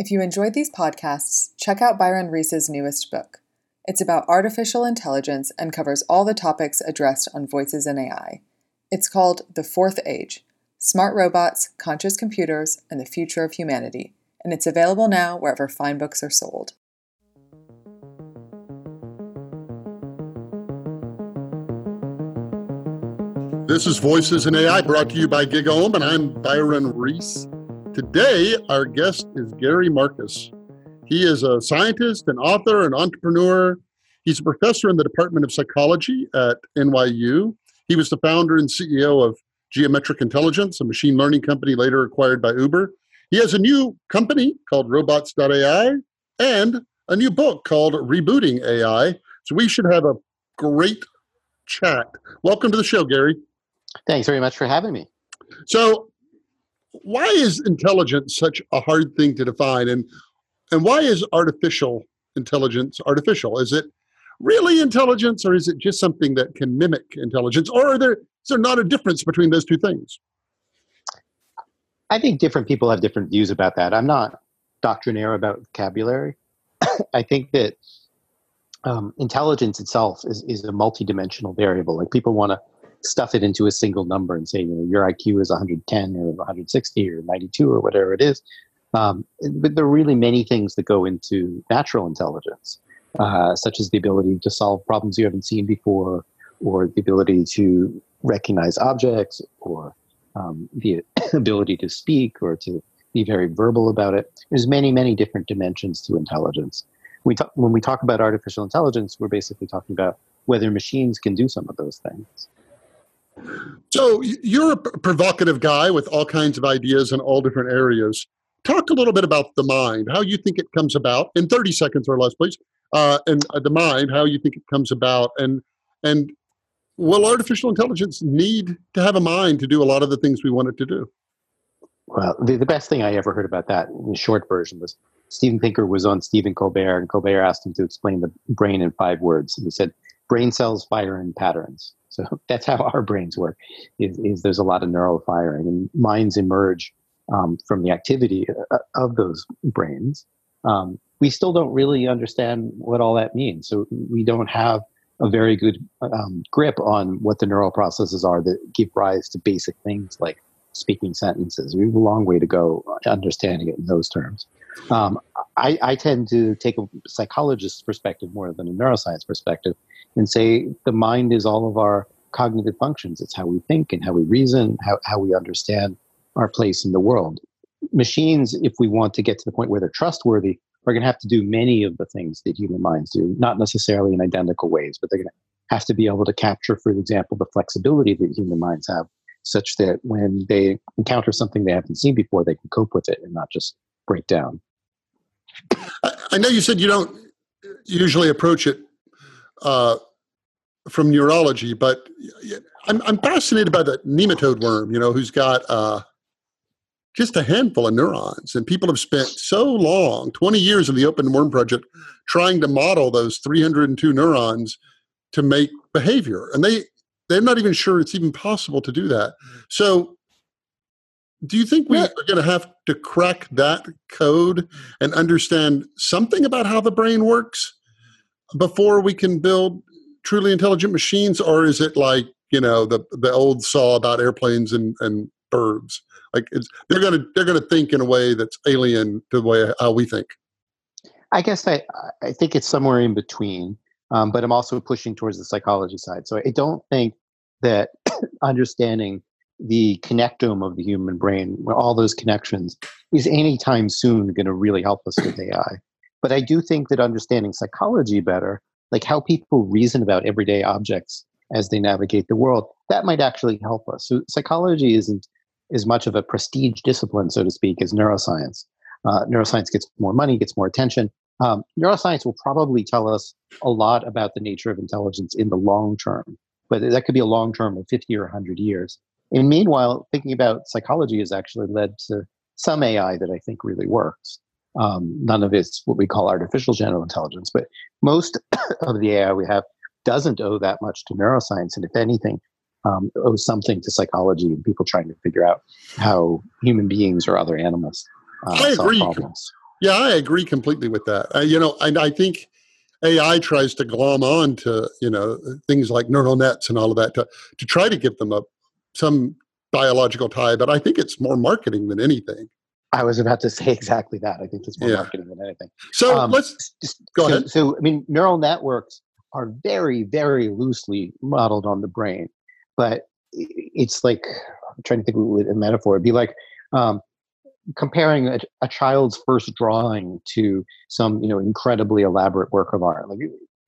If you enjoyed these podcasts, check out Byron Reese's newest book. It's about artificial intelligence and covers all the topics addressed on Voices in AI. It's called The Fourth Age Smart Robots, Conscious Computers, and the Future of Humanity, and it's available now wherever fine books are sold. This is Voices in AI brought to you by GigaOM, and I'm Byron Reese. Today, our guest is Gary Marcus. He is a scientist, an author, an entrepreneur. He's a professor in the Department of Psychology at NYU. He was the founder and CEO of Geometric Intelligence, a machine learning company later acquired by Uber. He has a new company called Robots.ai and a new book called Rebooting AI. So we should have a great chat. Welcome to the show, Gary. Thanks very much for having me. So, why is intelligence such a hard thing to define, and and why is artificial intelligence artificial? Is it really intelligence, or is it just something that can mimic intelligence, or are there is there not a difference between those two things? I think different people have different views about that. I'm not doctrinaire about vocabulary. I think that um, intelligence itself is, is a multidimensional variable. Like people want to stuff it into a single number and say, you know, your IQ is 110 or 160 or 92 or whatever it is. Um, but there are really many things that go into natural intelligence, uh, such as the ability to solve problems you haven't seen before, or the ability to recognize objects, or um, the ability to speak or to be very verbal about it. There's many, many different dimensions to intelligence. We talk, when we talk about artificial intelligence, we're basically talking about whether machines can do some of those things. So you're a provocative guy with all kinds of ideas in all different areas. Talk a little bit about the mind, how you think it comes about in 30 seconds or less, please. Uh, and uh, the mind, how you think it comes about, and and will artificial intelligence need to have a mind to do a lot of the things we want it to do? Well, the, the best thing I ever heard about that in the short version was Steven Pinker was on Stephen Colbert, and Colbert asked him to explain the brain in five words. And he said, brain cells fire in patterns. So that's how our brains work. Is, is there's a lot of neural firing, and minds emerge um, from the activity uh, of those brains. Um, we still don't really understand what all that means. So we don't have a very good um, grip on what the neural processes are that give rise to basic things like speaking sentences. We have a long way to go understanding it in those terms. Um, I, I, tend to take a psychologist's perspective more than a neuroscience perspective and say the mind is all of our cognitive functions. It's how we think and how we reason, how, how we understand our place in the world. Machines, if we want to get to the point where they're trustworthy, are going to have to do many of the things that human minds do, not necessarily in identical ways, but they're going to have to be able to capture, for example, the flexibility that human minds have, such that when they encounter something they haven't seen before, they can cope with it and not just break down. I know you said you don't usually approach it uh, from neurology, but I'm, I'm fascinated by the nematode worm, you know, who's got uh, just a handful of neurons. And people have spent so long, 20 years in the Open Worm Project, trying to model those 302 neurons to make behavior. And they, they're not even sure it's even possible to do that. So do you think we are going to have to crack that code and understand something about how the brain works before we can build truly intelligent machines, or is it like you know the the old saw about airplanes and, and birds? Like they're going to they're going to think in a way that's alien to the way how we think. I guess I I think it's somewhere in between, um, but I'm also pushing towards the psychology side. So I don't think that understanding the connectome of the human brain, all those connections, is anytime soon going to really help us with AI. But I do think that understanding psychology better, like how people reason about everyday objects as they navigate the world, that might actually help us. So psychology isn't as much of a prestige discipline, so to speak, as neuroscience. Uh, neuroscience gets more money, gets more attention. Um, neuroscience will probably tell us a lot about the nature of intelligence in the long term, but that could be a long term of 50 or 100 years. And meanwhile, thinking about psychology has actually led to some AI that I think really works. Um, none of it's what we call artificial general intelligence, but most of the AI we have doesn't owe that much to neuroscience, and if anything, um, owes something to psychology and people trying to figure out how human beings or other animals uh, I solve agree. problems. Yeah, I agree completely with that. Uh, you know, and I think AI tries to glom on to you know things like neural nets and all of that to to try to give them a some biological tie. But I think it's more marketing than anything. I was about to say exactly that. I think it's more yeah. marketing than anything. So um, let's just go so, ahead. So I mean, neural networks are very, very loosely modeled on the brain, but it's like I'm trying to think of a metaphor. It'd be like um, comparing a, a, child's first drawing to some you know incredibly elaborate work of art. Like,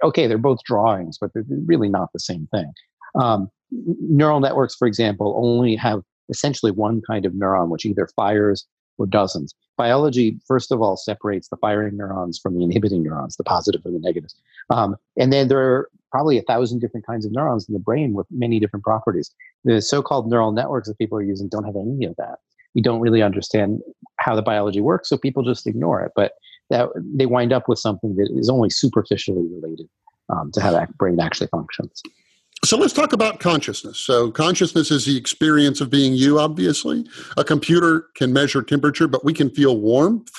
okay, they're both drawings, but they're really not the same thing. Um, neural networks, for example, only have essentially one kind of neuron, which either fires or doesn't. Biology, first of all, separates the firing neurons from the inhibiting neurons, the positive and the negative. Um, and then there are probably a thousand different kinds of neurons in the brain with many different properties. The so called neural networks that people are using don't have any of that. We don't really understand how the biology works, so people just ignore it. But that, they wind up with something that is only superficially related um, to how that brain actually functions. So let's talk about consciousness. So, consciousness is the experience of being you, obviously. A computer can measure temperature, but we can feel warmth.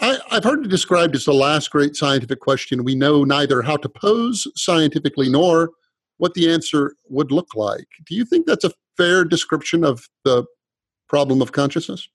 I, have heard it described as the last great scientific question we know neither how to pose scientifically nor what the answer would look like. Do you think that's a fair description of the problem of consciousness?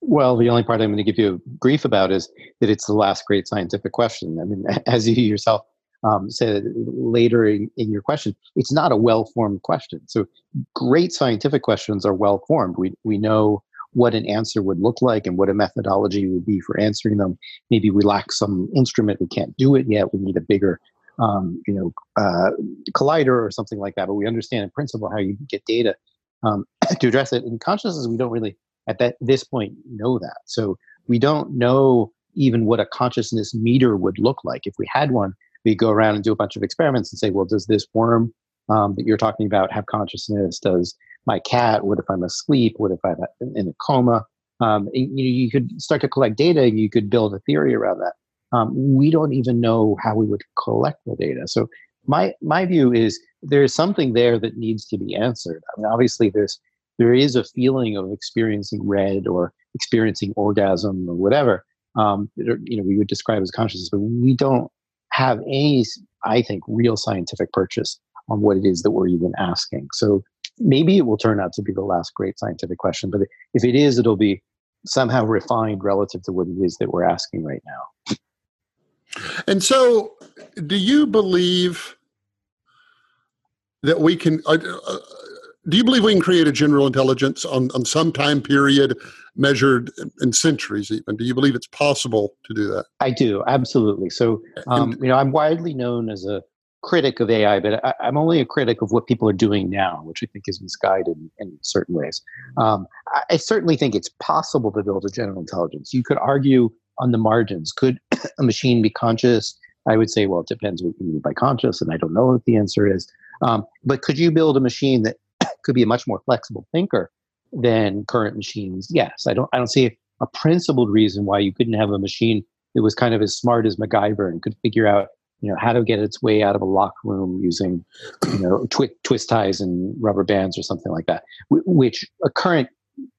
Well, the only part I'm going to give you grief about is that it's the last great scientific question. I mean, as you yourself um, said later in, in, your question, it's not a well formed question. So, great scientific questions are well formed. We, we know what an answer would look like and what a methodology would be for answering them. Maybe we lack some instrument, we can't do it yet. We need a bigger um, you know, uh, collider or something like that. But we understand in principle how you get data um, to address it. In consciousness, we don't really at that this point know that. So we don't know even what a consciousness meter would look like. If we had one, we go around and do a bunch of experiments and say, well, does this worm um, that you're talking about have consciousness? Does my cat? What if I'm asleep? What if I'm in a coma? Um, you, you could start to collect data you could build a theory around that. Um, we don't even know how we would collect the data. So my my view is there is something there that needs to be answered. I mean, obviously there's there is a feeling of experiencing red or experiencing orgasm or whatever. Um, you know, we would describe as consciousness, but we don't have any, I think, real scientific purchase on what it is that we're even asking. So maybe it will turn out to be the last great scientific question, but if it is, it'll be somehow refined relative to what it is that we're asking right now. And so, do you believe that we can? Uh, uh, do you believe we can create a general intelligence on, on some time period measured in centuries even? Do you believe it's possible to do that? I do absolutely. So um, you know i'm widely known as a critic of ai but I, am only a critic of what people are doing now which i think is misguided in, in certain ways. Um, I, I certainly think it's possible to build a general intelligence. You could argue on the margins. Could a machine be conscious? I would say well it depends what you mean by conscious and i don't know what the answer is. Um, but could you build a machine that could be a much more flexible thinker than current machines. Yes, I don't I don't see a principled reason why you couldn't have a machine that was kind of as smart as MacGyver and could figure out you know how to get its way out of a lock room using you know twi- twist ties and rubber bands or something like that, which a current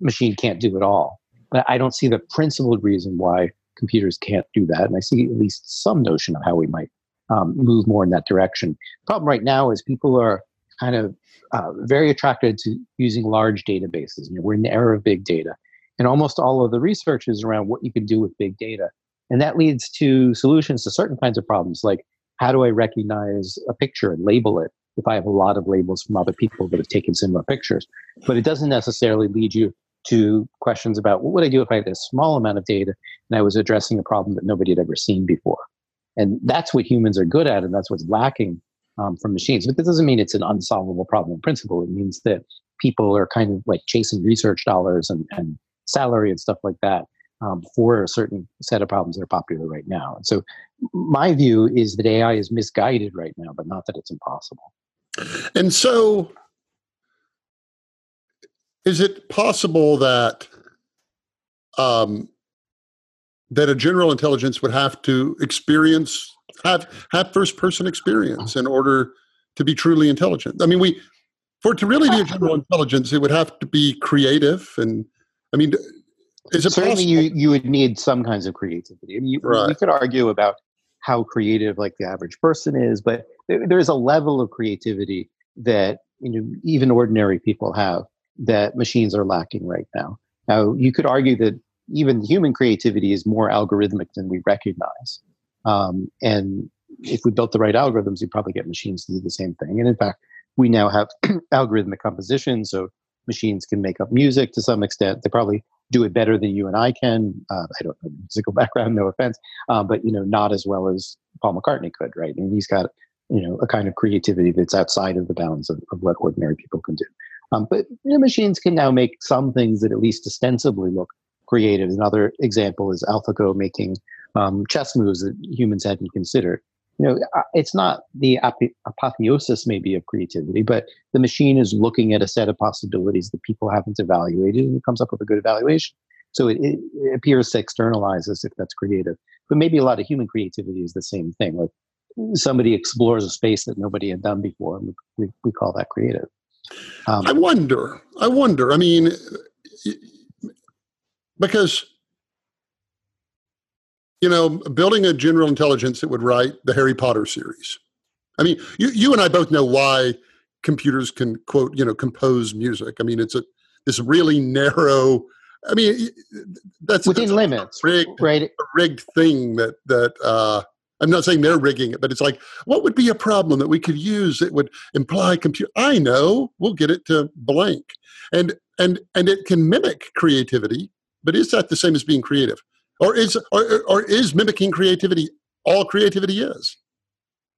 machine can't do at all. But I don't see the principled reason why computers can't do that, and I see at least some notion of how we might um, move more in that direction. The problem right now is people are kind of uh, very attracted to using large databases. You know, we're in the era of big data, and almost all of the research is around what you can do with big data, and that leads to solutions to certain kinds of problems, like how do I recognize a picture and label it if I have a lot of labels from other people that have taken similar pictures. But it doesn't necessarily lead you to questions about what would I do if I had a small amount of data and I was addressing a problem that nobody had ever seen before. And that's what humans are good at, and that's what's lacking um, from machines. But that doesn't mean it's an unsolvable problem in principle. It means that people are kind of like chasing research dollars and, and salary and stuff like that um, for a certain set of problems that are popular right now. And so my view is that AI is misguided right now, but not that it's impossible. And so is it possible that um, that a general intelligence would have to experience have have first person experience in order to be truly intelligent. I mean, we for it to really be a general intelligence, it would have to be creative, and I mean, Is it Certainly, possible? you you would need some kinds of creativity. I mean, you, Right. we could argue about how creative like the average person is, but there, there's a level of creativity that you know even ordinary people have that machines are lacking right now. Now, you could argue that even human creativity is more algorithmic than we recognize, um, and if we built the right algorithms, you'd probably get machines to do the same thing. And in fact, we now have algorithmic composition, so machines can make up music to some extent. They probably do it better than you and I can. Uh, I don't have a musical background, no offense, uh, but you know, not as well as Paul McCartney could, right? And he's got you know a kind of creativity that's outside of the bounds of, of what ordinary people can do. Um, but you know, machines can now make some things that at least ostensibly look creative. Another example is AlphaGo making um, chess moves that humans hadn't considered. You know, uh, it's not the apo- apotheosis maybe of creativity, but the machine is looking at a set of possibilities that people haven't evaluated and it comes up with a good evaluation. So it, it, appears to externalize us if that's creative. But maybe a lot of human creativity is the same thing. Like somebody explores a space that nobody had done before, and we, we call that creative. Um, I wonder. I wonder. I mean, because you know, building a general intelligence that would write the Harry Potter series. I mean, you you and I both know why computers can quote you know compose music. I mean, it's a this really narrow. I mean, that's within that's a limits, rigged, right? a rigged thing that that uh, I'm not saying they're rigging it, but it's like, what would be a problem that we could use that would imply computer? I know, we'll get it to blank, and and and it can mimic creativity, but is that the same as being creative, or is or, or is mimicking creativity all creativity is?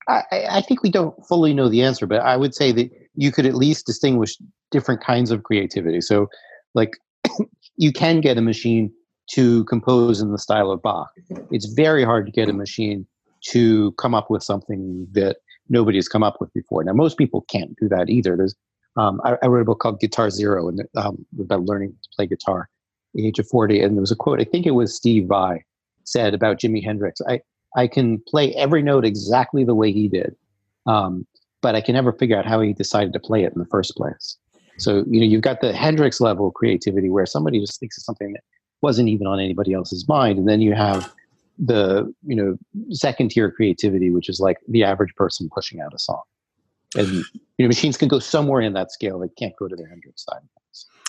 I, I think we don't fully know the answer, but I would say that you could at least distinguish different kinds of creativity. So, like, you can get a machine to compose in the style of Bach. It's very hard to get a machine to come up with something that nobody has come up with before. Now, most people can't do that either. There's, um, I, I, wrote a book called Guitar Zero and um, about learning to play guitar the age of 40. And there was a quote, I think it was Steve Vai said about Jimi Hendrix. I, I can play every note exactly the way he did, um, but I can never figure out how he decided to play it in the first place. So, you know, you've got the Hendrix level of creativity where somebody just thinks of something that wasn't even on anybody else's mind. And then you have the you know second tier creativity which is like the average person pushing out a song and you know machines can go somewhere in that scale they can't go to the Hendrix side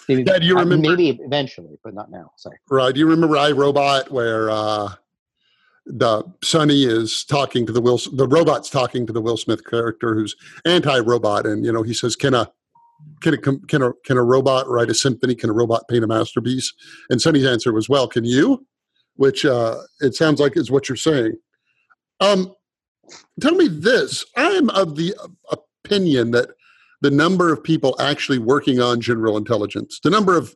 maybe, yeah, do you remember, maybe eventually but not now sorry right do you remember i robot where uh the Sonny is talking to the Will the robot's talking to the Will Smith character who's anti-robot and you know he says can a can a can a can a robot write a symphony? Can a robot paint a masterpiece? And Sonny's answer was well can you? Which uh, it sounds like is what you're saying. Um, tell me this: I'm of the opinion that the number of people actually working on general intelligence, the number of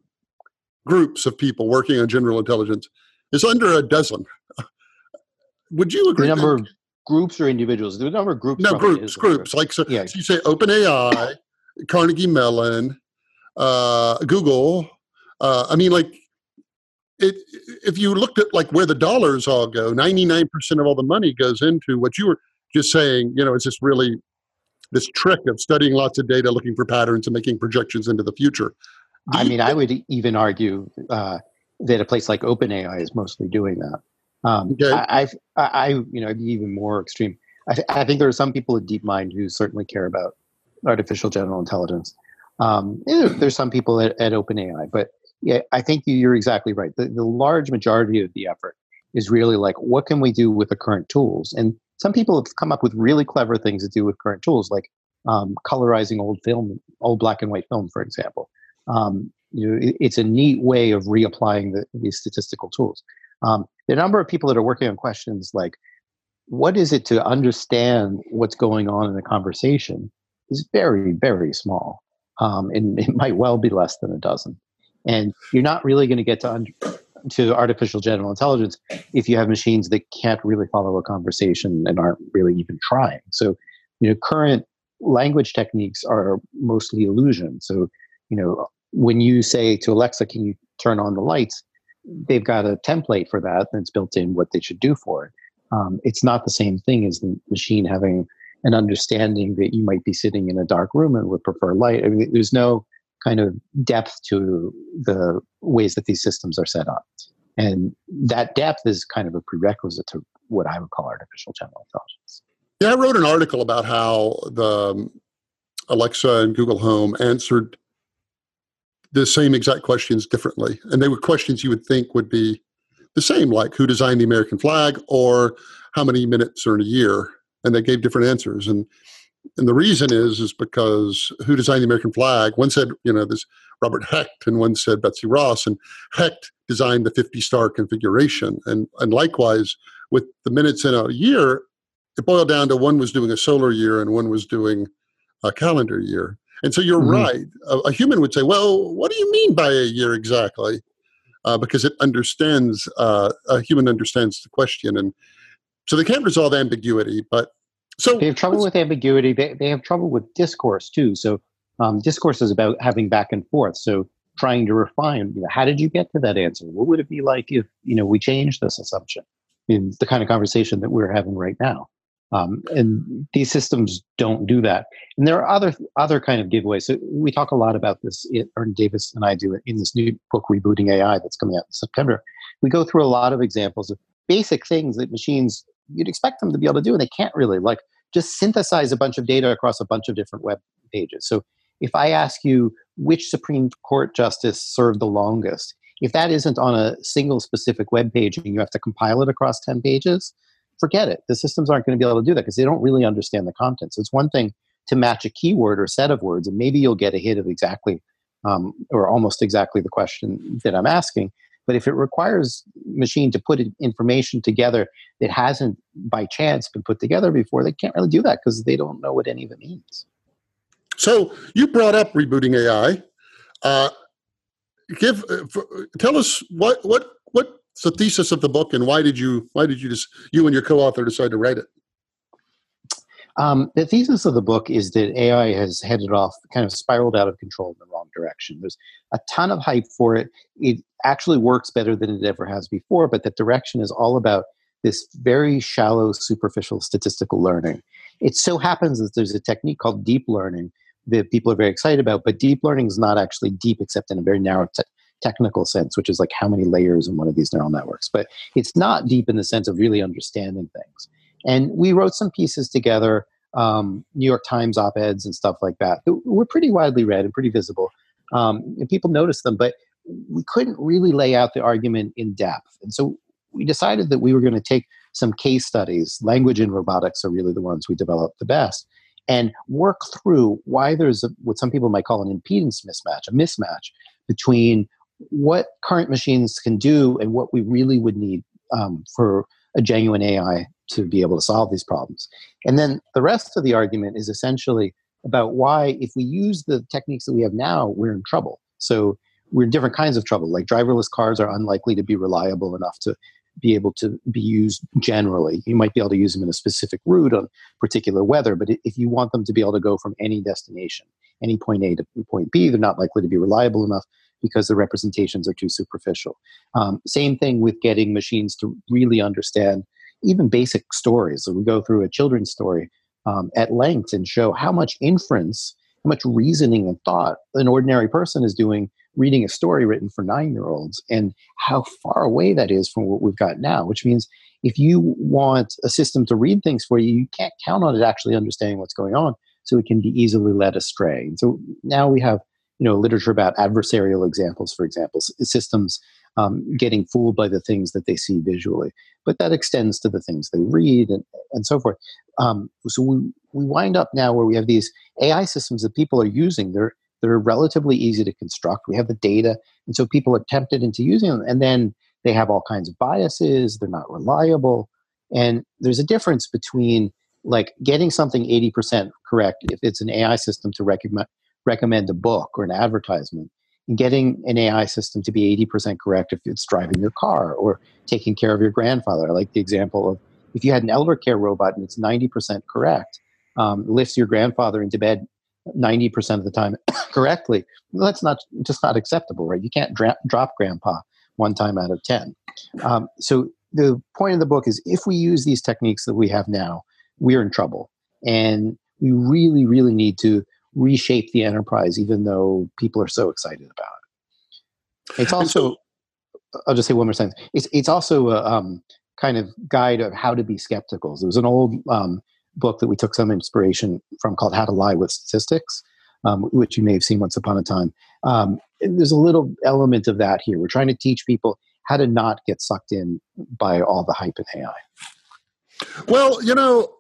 groups of people working on general intelligence, is under a dozen. Would you agree? The number of groups or individuals? The number of groups. No, groups, groups. Like so, yeah. so you say OpenAI, Carnegie Mellon, uh, Google. Uh, I mean, like it, if you looked at like where the dollars all go, 99% of all the money goes into what you were just saying, you know, is this really this trick of studying lots of data, looking for patterns and making projections into the future. Do I mean, I would even argue uh, that a place like OpenAI is mostly doing that. Um, okay. I, I, I, you know, I'd be even more extreme. I, I, think there are some people at DeepMind who certainly care about artificial general intelligence. Um, there's some people at, at OpenAI, but yeah, I think you're exactly right. The, the large majority of the effort is really like, what can we do with the current tools? And some people have come up with really clever things to do with current tools, like um, colorizing old film, old black and white film, for example. Um, you know, it, it's a neat way of reapplying the, these statistical tools. Um, the number of people that are working on questions like, what is it to understand what's going on in a conversation is very, very small. Um, and it might well be less than a dozen. And you're not really going to get to under, to artificial general intelligence if you have machines that can't really follow a conversation and aren't really even trying. So, you know, current language techniques are mostly illusion. So, you know, when you say to Alexa, "Can you turn on the lights?" they've got a template for that that's built in what they should do for it. Um, it's not the same thing as the machine having an understanding that you might be sitting in a dark room and would prefer light. I mean, there's no kind of depth to the ways that these systems are set up. And that depth is kind of a prerequisite to what I would call artificial general intelligence. Yeah, I wrote an article about how the um, Alexa and Google Home answered the same exact questions differently. And they were questions you would think would be the same, like who designed the American flag or how many minutes are in a year. And they gave different answers. And and the reason is is because who designed the American flag? One said, you know, this Robert Heft, and one said Betsy Ross, and Heft designed the 50 star configuration. And and likewise with the minutes in a year, it boiled down to one was doing a solar year and one was doing a calendar year. And so you're mm-hmm. right. A, a, human would say, well, what do you mean by a year exactly? Uh, because it understands, uh, a human understands the question. And so they can't resolve ambiguity, but so they have trouble with ambiguity. They, they have trouble with discourse too. So um, discourse is about having back and forth. So trying to refine, you know, how did you get to that answer? What would it be like if, you know, we changed this assumption? In the kind of conversation that we're having right now. Um, and these systems don't do that. And there are other other kind of giveaways. So we talk a lot about this. It, Ernie Davis and I do it in this new book, Rebooting AI, that's coming out in September. We go through a lot of examples of basic things that machines you'd expect them to be able to do, and they can't really. Like just synthesize a bunch of data across a bunch of different web pages. So if I ask you which Supreme Court justice served the longest, if that isn't on a single specific web page and you have to compile it across 10 pages, forget it. The systems aren't going to be able to do that because they don't really understand the content. So it's one thing to match a keyword or set of words, and maybe you'll get a hit of exactly um, or almost exactly the question that I'm asking. But if it requires machine to put information together that hasn't by chance been put together before, they can't really do that because they don't know what any of it means. So you brought up rebooting AI. Uh, give uh, tell us what what what's the thesis of the book, and why did you why did you just you and your co-author decide to write it? Um, the thesis of the book is that AI has headed off, kind of spiraled out of control in the wrong direction. There's a ton of hype for it. It actually works better than it ever has before, but the direction is all about this very shallow, superficial statistical learning. It so happens that there's a technique called deep learning that people are very excited about, but deep learning is not actually deep except in a very narrow te- technical sense, which is like how many layers in one of these neural networks. But it's not deep in the sense of really understanding things. And we wrote some pieces together, um, New York Times op eds and stuff like that. were pretty widely read and pretty visible. Um, and people noticed them, but we couldn't really lay out the argument in depth. And so we decided that we were going to take some case studies. Language and robotics are really the ones we developed the best. And work through why there's a, what some people might call an impedance mismatch, a mismatch between what current machines can do and what we really would need um, for a genuine AI to be able to solve these problems. And then the rest of the argument is essentially about why, if we use the techniques that we have now, we're in trouble. So we're in different kinds of trouble. Like driverless cars are unlikely to be reliable enough to be able to be used generally. You might be able to use them in a specific route on particular weather, but if you want them to be able to go from any destination, any point A to point B, they're not likely to be reliable enough because the representations are too superficial. Um, same thing with getting machines to really understand even basic stories. So we go through a children's story um, at length and show how much inference, how much reasoning and thought an ordinary person is doing reading a story written for nine year olds and how far away that is from what we've got now, which means if you want a system to read things for you, you can't count on it actually understanding what's going on. So it can be easily led astray. And so now we have you know literature about adversarial examples for example systems um, getting fooled by the things that they see visually. But that extends to the things they read and, and so forth. Um, so we, we wind up now where we have these ai systems that people are using. They're they're relatively easy to construct. We have the data. And so people are tempted into using them. And then they have all kinds of biases. They're not reliable. And there's a difference between like getting something 80% correct if it's an ai system to recognize recommend a book or an advertisement getting an AI system to be 80% correct if it's driving your car or taking care of your grandfather. Like the example of if you had an elder care robot and it's 90% correct, um, lifts your grandfather into bed 90% of the time correctly, well, that's not just not acceptable, right? You can't dra- drop grandpa one time out of 10. Um, so the point of the book is if we use these techniques that we have now, we're in trouble. And we really, really need to reshape the enterprise, even though people are so excited about it. It's also, I'll just say one more sentence. It's it's also a um, kind of guide of how to be skeptical. There was an old um, book that we took some inspiration from called How to Lie with Statistics, um, which you may have seen once upon a time. Um, there's a little element of that here. We're trying to teach people how to not get sucked in by all the hype in AI. Well, you know,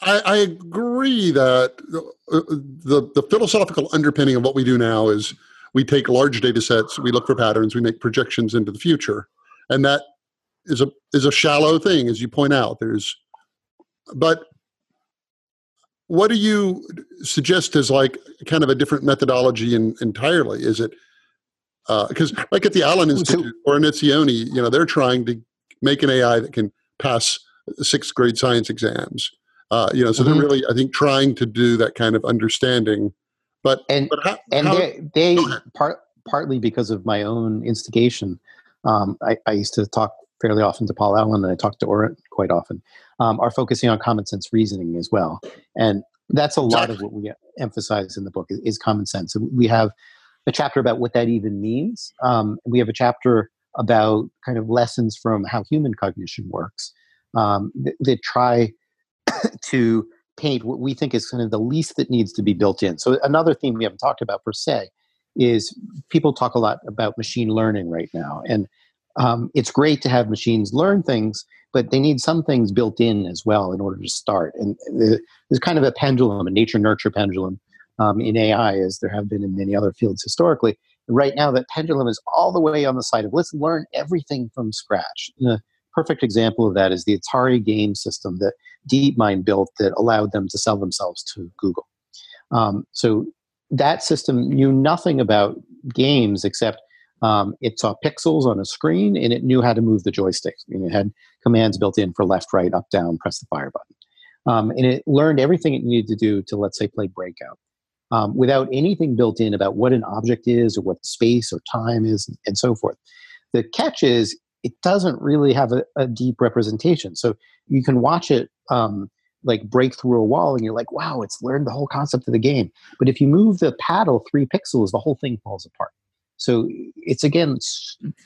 I, I agree that the, the, philosophical underpinning of what we do now is we take large data sets, we look for patterns, we make projections into the future, and that is a is a shallow thing, as you point out. There's, but what do you suggest as like kind of a different methodology in, entirely? Is it because uh, like at the Allen Institute Oren Etzioni, you know, they're trying to make an AI that can pass sixth grade science exams. Uh, you know, so mm-hmm. they're really, I think, trying to do that kind of understanding. But and but how, and how, they, they part partly because of my own instigation. Um, I, I, used to talk fairly often to Paul Allen, and I talk to Oren quite often. Um, are focusing on common sense reasoning as well, and that's a lot of what we emphasize in the book is, is common sense. we have a chapter about what that even means. Um, we have a chapter about kind of lessons from how human cognition works um, that, that try to paint what we think is kind of the least that needs to be built in. So another theme we haven't talked about per se is people talk a lot about machine learning right now, and um, it's great to have machines learn things, but they need some things built in as well in order to start. And there's kind of a pendulum, a nature nurture pendulum um, in AI, as there have been in many other fields historically. right now, that pendulum is all the way on the side of let's learn everything from scratch. And perfect example of that is the Atari game system that DeepMind built that allowed them to sell themselves to Google. Um, so that system knew nothing about games except um, it saw pixels on a screen and it knew how to move the joystick. I mean, it had commands built in for left, right, up, down, press the fire button. Um, and it learned everything it needed to do to, let's say, play Breakout um, without anything built in about what an object is or what space or time is and so forth. The catch is it doesn't really have a, a deep representation. So you can watch it um, like break through a wall and you're like, wow, it's learned the whole concept of the game. But if you move the paddle three pixels, the whole thing falls apart. So it's again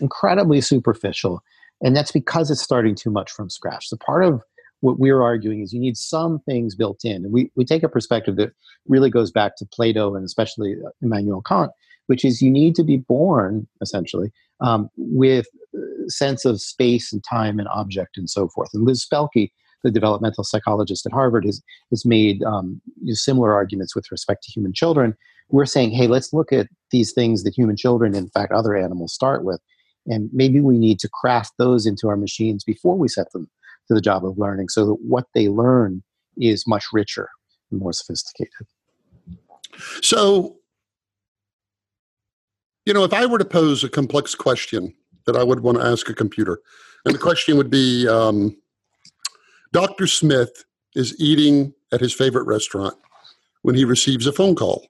incredibly superficial. And that's because it's starting too much from scratch. So part of what we're arguing is you need some things built in. And we, we take a perspective that really goes back to Plato and especially Immanuel Kant, which is you need to be born, essentially, um, with sense of space and time and object and so forth. And Liz Spelke, the developmental psychologist at Harvard, has, has made um, similar arguments with respect to human children. We're saying, hey, let's look at these things that human children, in fact, other animals start with. And maybe we need to craft those into our machines before we set them to the job of learning so that what they learn is much richer and more sophisticated. So, you know, if I were to pose a complex question that I would want to ask a computer. And the question would be um, Dr. Smith is eating at his favorite restaurant when he receives a phone call.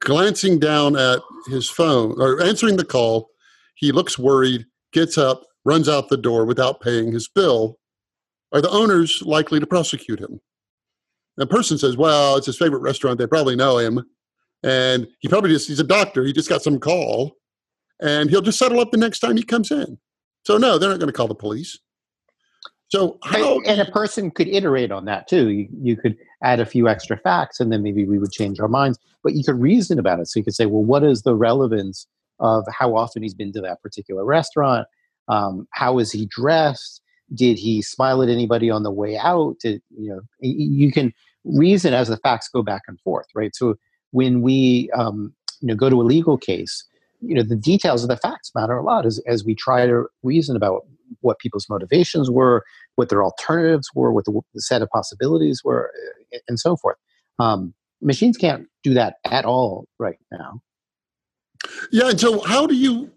Glancing down at his phone or answering the call, he looks worried, gets up, runs out the door without paying his bill. Are the owners likely to prosecute him? The person says, Well, it's his favorite restaurant. They probably know him. And he probably just, he's a doctor. He just got some call and he'll just settle up the next time he comes in. So no, they're not going to call the police. So how, and a person could iterate on that too. You, you could add a few extra facts, and then maybe we would change our minds. But you could reason about it. So you could say, well, what is the relevance of how often he's been to that particular restaurant? Um, how is he dressed? Did he smile at anybody on the way out? Did, you know, you can reason as the facts go back and forth, right? So when we um, you know go to a legal case, you know the details of the facts matter a lot as, as we try to reason about what people's motivations were what their alternatives were what the, the set of possibilities were and so forth um, machines can't do that at all right now yeah and so how do you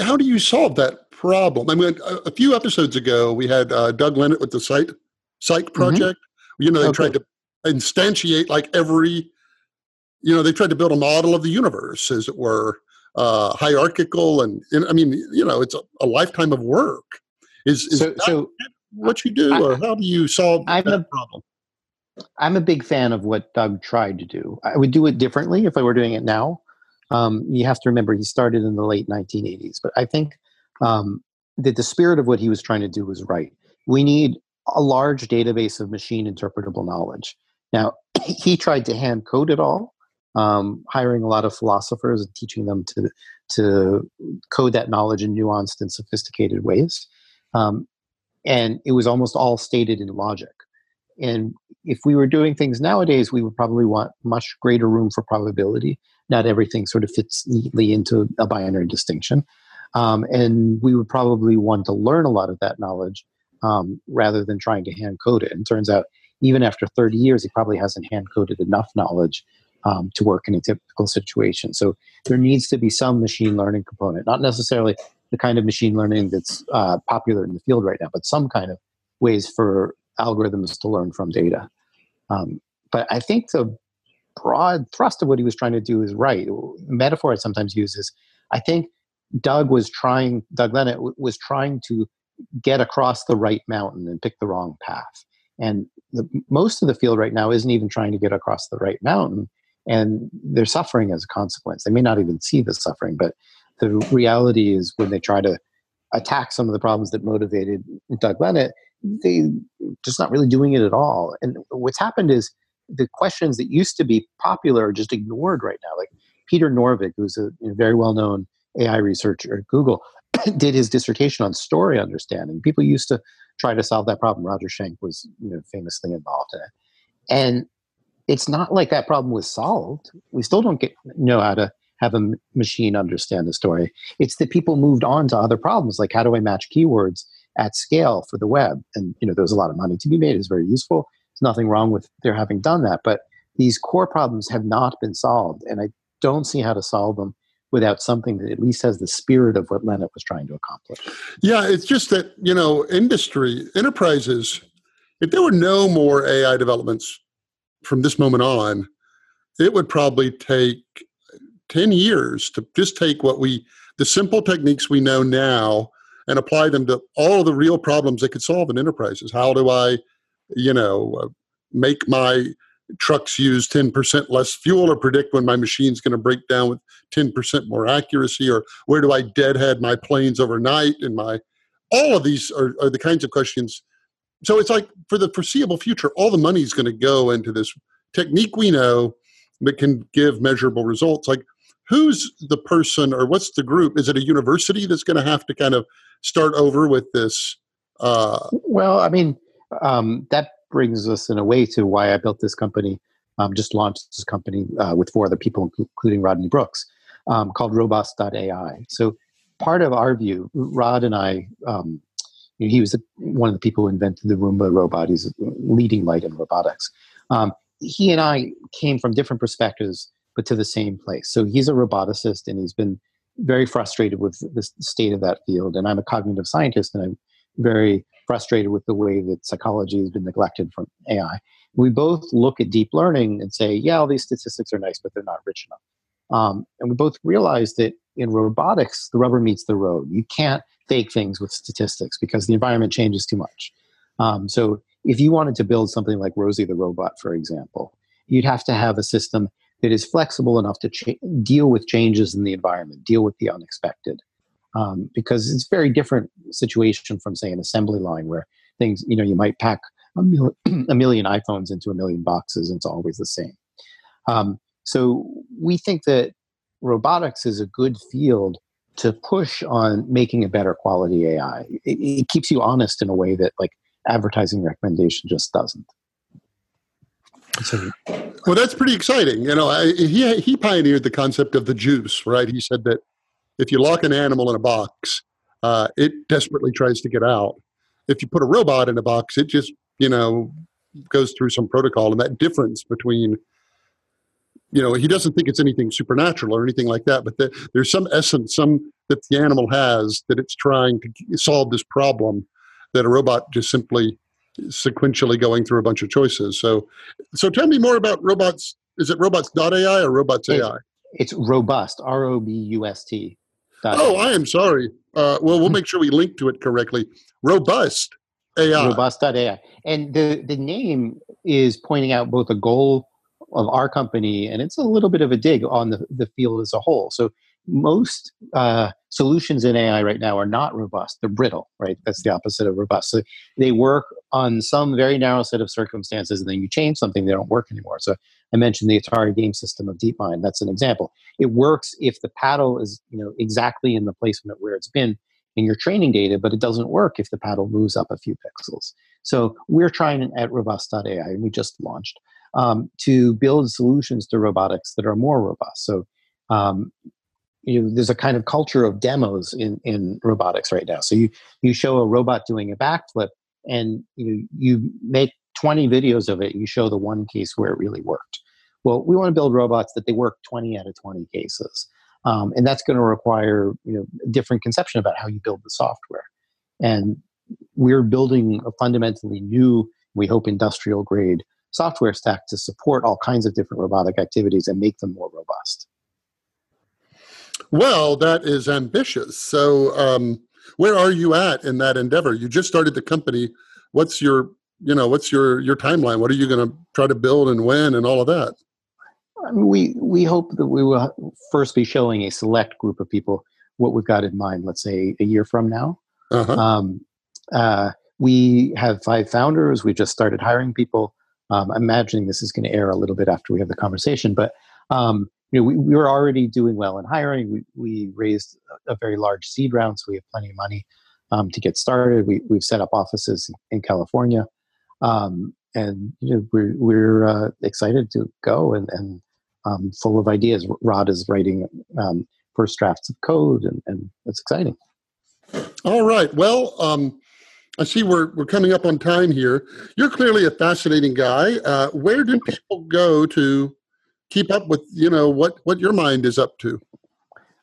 how do you solve that problem i mean a, a few episodes ago we had uh, doug Lenat with the site Cyc mm-hmm. project mm-hmm. you know they okay. tried to instantiate like every you know they tried to build a model of the universe as it were uh, hierarchical and, and, I mean, you know, it's a, a lifetime of work. Is, is so, so what you do, I, or how do you solve I'm that a, problem? I'm a big fan of what Doug tried to do. I would do it differently if I were doing it now. Um, you have to remember he started in the late 1980s, but I think um, that the spirit of what he was trying to do was right. We need a large database of machine interpretable knowledge. Now, he tried to hand code it all, um, hiring a lot of philosophers and teaching them to to code that knowledge in nuanced and sophisticated ways. Um, and it was almost all stated in logic. And if we were doing things nowadays, we would probably want much greater room for probability. Not everything sort of fits neatly into a binary distinction. Um, and we would probably want to learn a lot of that knowledge um, rather than trying to hand code it. And turns out, even after 30 years, he probably hasn't hand coded enough knowledge um, to work in a typical situation. So there needs to be some machine learning component, not necessarily the kind of machine learning that's uh, popular in the field right now, but some kind of ways for algorithms to learn from data. Um, but I think the broad thrust of what he was trying to do is right. The metaphor I sometimes use is I think Doug was trying, Doug Lenat w- was trying to get across the right mountain and pick the wrong path. And the, most of the field right now isn't even trying to get across the right mountain, and they're suffering as a consequence. They may not even see the suffering, but the reality is when they try to attack some of the problems that motivated Doug Lenat, they're just not really doing it at all. And what's happened is the questions that used to be popular are just ignored right now. Like Peter Norvig, who's a very well-known AI researcher at Google, did his dissertation on story understanding. People used to try to solve that problem. Roger Schank was you know, famously involved in it. And it's not like that problem was solved. We still don't get, know how to have a machine understand the story. It's that people moved on to other problems, like how do I match keywords at scale for the web? And you know, there's a lot of money to be made. It's very useful. There's nothing wrong with their having done that, but these core problems have not been solved, and I don't see how to solve them without something that at least has the spirit of what Lenat was trying to accomplish. Yeah, it's just that you know, industry enterprises. If there were no more AI developments from this moment on, it would probably take 10 years to just take what we, the simple techniques we know now, and apply them to all the real problems they could solve in enterprises. How do I, you know, uh, make my trucks use 10% less fuel or predict when my machine's going to break down with 10% more accuracy or where do i deadhead my planes overnight and my all of these are, are the kinds of questions so it's like for the foreseeable future all the money is going to go into this technique we know that can give measurable results like who's the person or what's the group? Is it a university that's going to have to kind of start over with this? Uh, well, I mean, um, that brings us in a way to why I built this company. Um, just launched this company uh, with four other people, including Rodney Brooks, um, called Robust.ai. So part of our view, Rod and I, um, he was one of the people who invented the Roomba robot. He's a leading light in robotics. Um, he and I came from different perspectives but to the same place. So he's a roboticist and he's been very frustrated with the state of that field. And I'm a cognitive scientist and I'm very frustrated with the way that psychology has been neglected from AI. We both look at deep learning and say, yeah, all these statistics are nice, but they're not rich enough. Um, and we both realize that in robotics, the rubber meets the road. You can't fake things with statistics because the environment changes too much. Um, so if you wanted to build something like Rosie the robot, for example, you'd have to have a system that is flexible enough to cha- deal with changes in the environment, deal with the unexpected. Um, because it's a very different situation from, say, an assembly line where things, you know, you might pack a, mil- a million iPhones into a million boxes and it's always the same. Um, so we think that robotics is a good field to push on making a better quality AI. It, it keeps you honest in a way that like advertising recommendation just doesn't. So, well, that's pretty exciting. You know, I, he he pioneered the concept of the juice, right? He said that if you lock an animal in a box, uh, it desperately tries to get out. If you put a robot in a box, it just you know goes through some protocol, and that difference between you know he doesn't think it's anything supernatural or anything like that, but the, there's some essence, some that the animal has that it's trying to solve this problem that a robot just simply sequentially going through a bunch of choices. So, so tell me more about robots. Is it robots.ai or robots AI? It's robust, R O B U S T. Oh, I am sorry. Uh, well, we'll make sure we link to it correctly. Robust AI. Robust.ai. And the, the name is pointing out both a goal of our company and it's a little bit of a dig on the, the field as a whole. So most uh, solutions in AI right now are not robust. They're brittle, right? That's the opposite of robust. So they work on some very narrow set of circumstances, and then you change something, they don't work anymore. So I mentioned the Atari game system of DeepMind. That's an example. It works if the paddle is, you know, exactly in the placement where it's been in your training data, but it doesn't work if the paddle moves up a few pixels. So we're trying at robust.ai, and we just launched, um, to build solutions to robotics that are more robust. So um, you there's a kind of culture of demos in, in robotics right now. So you, you show a robot doing a backflip and you, you make 20 videos of it. You show the one case where it really worked. Well, we want to build robots that they work 20 out of 20 cases. Um, and that's going to require you know a different conception about how you build the software. And we're building a fundamentally new, we hope, industrial grade software stack to support all kinds of different robotic activities and make them more robust. Well, that is ambitious. So, um, where are you at in that endeavor? You just started the company. What's your, you know, what's your your timeline? What are you going to try to build and when and all of that? we we hope that we will first be showing a select group of people what we've got in mind. Let's say a year from now. Uh-huh. Um, uh, we have five founders. We just started hiring people. Um, I'm imagining this is going to air a little bit after we have the conversation, but um, you know, we, we were already doing well in hiring. We, we raised a, very large seed round, so we have plenty of money um, to get started. We, we've set up offices in California, um, and you know, we're, we're uh, excited to go and, and um, full of ideas. Rod is writing um, first drafts of code, and, and, it's exciting. All right. Well, um, I see we're we're coming up on time here. You're clearly a fascinating guy. Uh, where do people go to keep up with you know what what your mind is up to?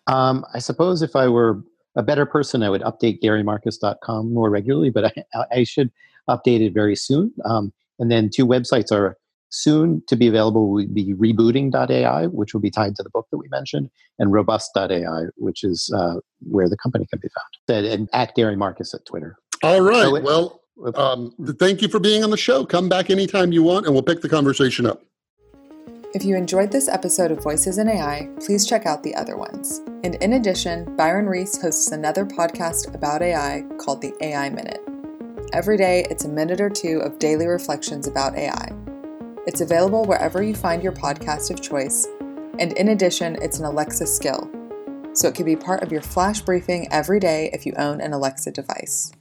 Um, I suppose if I were a better person, I would update GaryMarcus.com more regularly, but I, I should update it very soon. Um, and then two websites are soon to be available will be rebooting.ai, which will be tied to the book that we mentioned, and robust.ai, which is uh, where the company can be found. And at Gary Marcus at Twitter. All right. So it, well, um, thank you for being on the show. Come back anytime you want, and we'll pick the conversation up. If you enjoyed this episode of Voices in AI, please check out the other ones. And in addition, Byron Reese hosts another podcast about AI called the AI Minute. Every day, it's a minute or two of daily reflections about AI. It's available wherever you find your podcast of choice, and in addition, it's an Alexa skill, so it can be part of your flash briefing every day if you own an Alexa device.